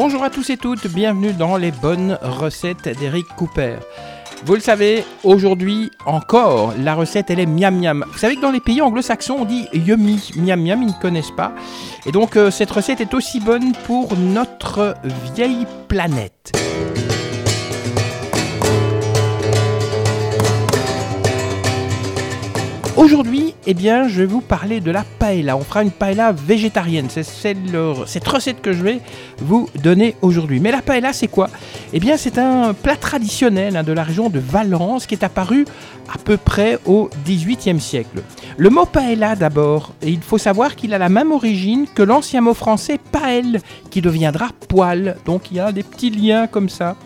Bonjour à tous et toutes, bienvenue dans les bonnes recettes d'Eric Cooper. Vous le savez, aujourd'hui encore, la recette elle est miam miam. Vous savez que dans les pays anglo-saxons on dit yummy, miam miam, ils ne connaissent pas. Et donc euh, cette recette est aussi bonne pour notre vieille planète. Aujourd'hui, eh bien, je vais vous parler de la paella. On fera une paella végétarienne. C'est cette recette que je vais vous donner aujourd'hui. Mais la paella, c'est quoi? Eh bien, c'est un plat traditionnel hein, de la région de Valence qui est apparu à peu près au XVIIIe siècle. Le mot paella d'abord, il faut savoir qu'il a la même origine que l'ancien mot français paelle, qui deviendra poêle. Donc il y a des petits liens comme ça.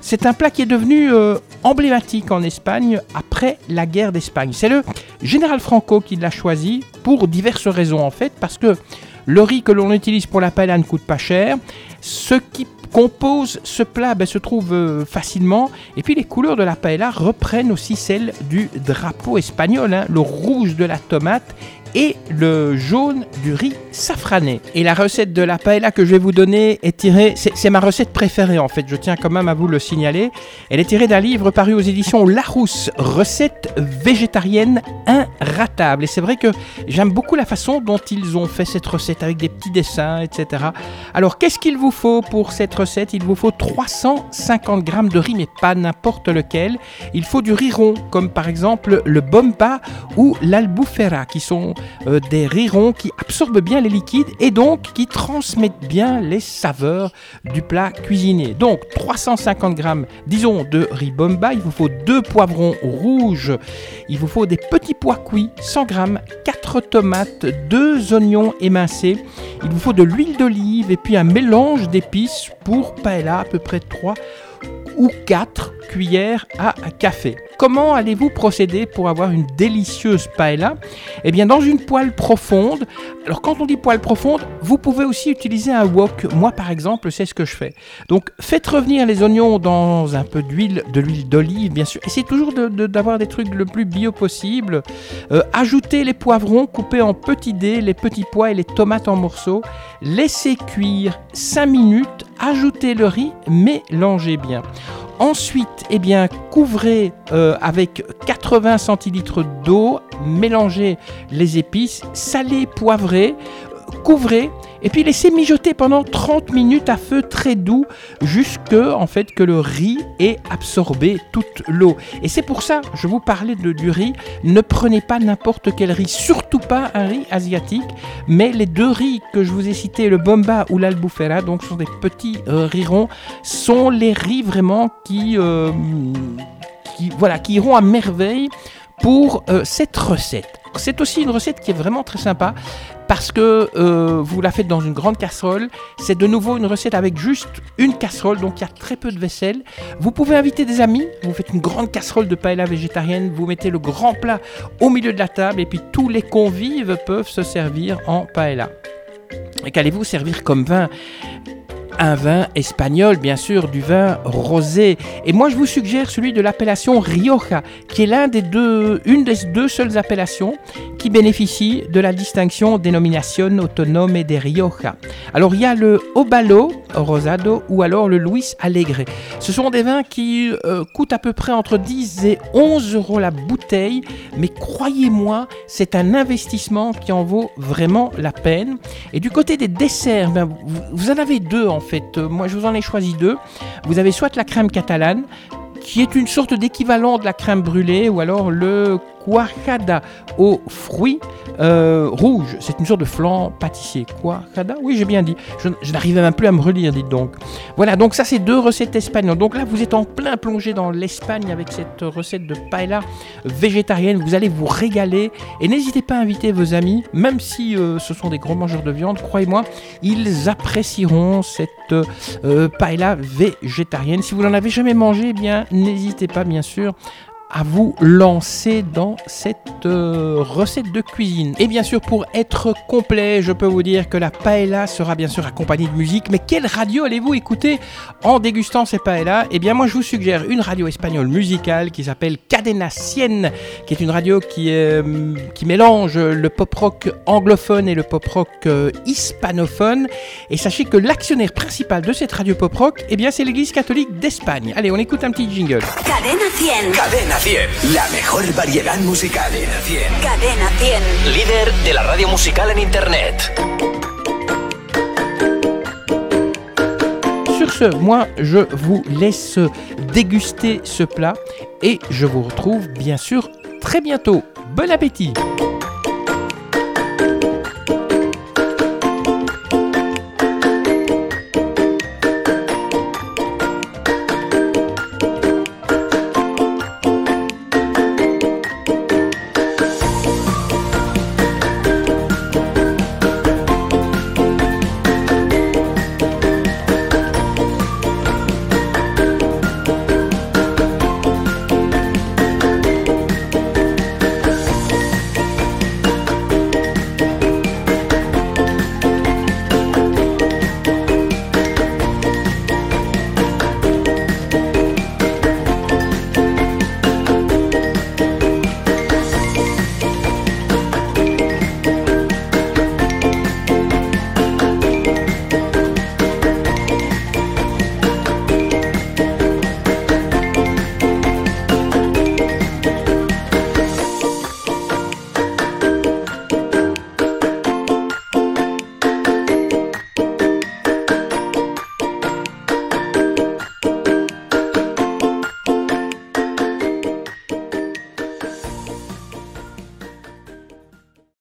C'est un plat qui est devenu euh, emblématique en Espagne après la guerre d'Espagne. C'est le général Franco qui l'a choisi pour diverses raisons en fait, parce que le riz que l'on utilise pour la paella ne coûte pas cher. Ce qui compose ce plat ben, se trouve euh, facilement. Et puis les couleurs de la paella reprennent aussi celles du drapeau espagnol, hein. le rouge de la tomate et le jaune du riz safrané. Et la recette de la paella que je vais vous donner est tirée, c'est ma recette préférée en fait, je tiens quand même à vous le signaler. Elle est tirée d'un livre paru aux éditions Larousse, recette végétarienne inratable. Et c'est vrai que j'aime beaucoup la façon dont ils ont fait cette recette avec des petits dessins, etc. Alors qu'est-ce qu'il vous faut pour cette recette? Il vous faut 350 grammes de riz, mais pas n'importe lequel. Il faut du riz rond, comme par exemple le bomba ou l'albufera, qui sont euh, des rirons qui absorbent bien les liquides et donc qui transmettent bien les saveurs du plat cuisiné. Donc 350 grammes, disons, de riz bomba, il vous faut deux poivrons rouges, il vous faut des petits pois cuits, 100 grammes, 4 tomates, deux oignons émincés, il vous faut de l'huile d'olive et puis un mélange d'épices pour paella à peu près 3 ou 4 cuillères à café. Comment allez-vous procéder pour avoir une délicieuse paella? Eh bien, dans une poêle profonde. Alors, quand on dit poêle profonde, vous pouvez aussi utiliser un wok. Moi, par exemple, c'est ce que je fais. Donc, faites revenir les oignons dans un peu d'huile, de l'huile d'olive, bien sûr. Essayez toujours d'avoir des trucs le plus bio possible. Euh, ajoutez les poivrons coupés en petits dés, les petits pois et les tomates en morceaux. Laissez cuire 5 minutes. Ajoutez le riz, mélangez bien. Ensuite, eh bien, couvrez euh, avec 80 centilitres d'eau, mélangez les épices, salez, poivrez, couvrez et puis laissez mijoter pendant 30 minutes à feu très doux jusque en fait que le riz ait absorbé toute l'eau. Et c'est pour ça je vous parlais du riz. Ne prenez pas n'importe quel riz, surtout pas un riz asiatique, mais les deux riz que je vous ai cités, le bomba ou l'albufera, donc sont des petits euh, riz ronds, sont les riz vraiment qui, euh, qui voilà qui iront à merveille pour euh, cette recette. C'est aussi une recette qui est vraiment très sympa parce que euh, vous la faites dans une grande casserole. C'est de nouveau une recette avec juste une casserole, donc il y a très peu de vaisselle. Vous pouvez inviter des amis, vous faites une grande casserole de paella végétarienne, vous mettez le grand plat au milieu de la table et puis tous les convives peuvent se servir en paella. Et qu'allez-vous servir comme vin? Un vin espagnol, bien sûr, du vin rosé. Et moi, je vous suggère celui de l'appellation Rioja, qui est l'un des deux, une des deux seules appellations qui bénéficie de la distinction dénomination autonome de Rioja. Alors, il y a le Obalo Rosado ou alors le Luis Alegre. Ce sont des vins qui euh, coûtent à peu près entre 10 et 11 euros la bouteille, mais croyez-moi, c'est un investissement qui en vaut vraiment la peine. Et du côté des desserts, ben, vous, en avez deux en fait. Euh, moi, je vous en ai choisi deux. Vous avez soit la crème catalane, qui est une sorte d'équivalent de la crème brûlée, ou alors le cuajada aux fruits euh, rouges. C'est une sorte de flan pâtissier. Cuajada? Oui, j'ai bien dit. Je, n'arrivais même plus à me relire, dites donc. Voilà, donc ça, c'est deux recettes espagnoles. Donc là, vous êtes en plein plongé dans l'Espagne avec cette recette de paella végétarienne. Vous allez vous régaler. Et n'hésitez pas à inviter vos amis, même si euh, ce sont des gros mangeurs de viande. Croyez-moi, ils apprécieront cette euh, paella végétarienne. Si vous n'en avez jamais mangé, eh bien, n'hésitez pas, bien sûr, à vous lancer dans cette euh, recette de cuisine. Et bien sûr, pour être complet, je peux vous dire que la paella sera bien sûr accompagnée de musique. Mais quelle radio allez-vous écouter en dégustant ces paella Eh bien, moi, je vous suggère une radio espagnole musicale qui s'appelle Cadena Cien, qui est une radio qui, euh, qui mélange le pop rock anglophone et le pop rock euh, hispanophone. Et sachez que l'actionnaire principal de cette radio pop rock, eh bien, c'est l'Église catholique d'Espagne. Allez, on écoute un petit jingle. Cadena 100. Cadena 100, la mejor variedad musical. Cadena 100. Cadena 100. Líder de la radio musical en Internet. Sur ce, moi, je vous laisse déguster ce plat et je vous retrouve bien sûr très bientôt. Bon appétit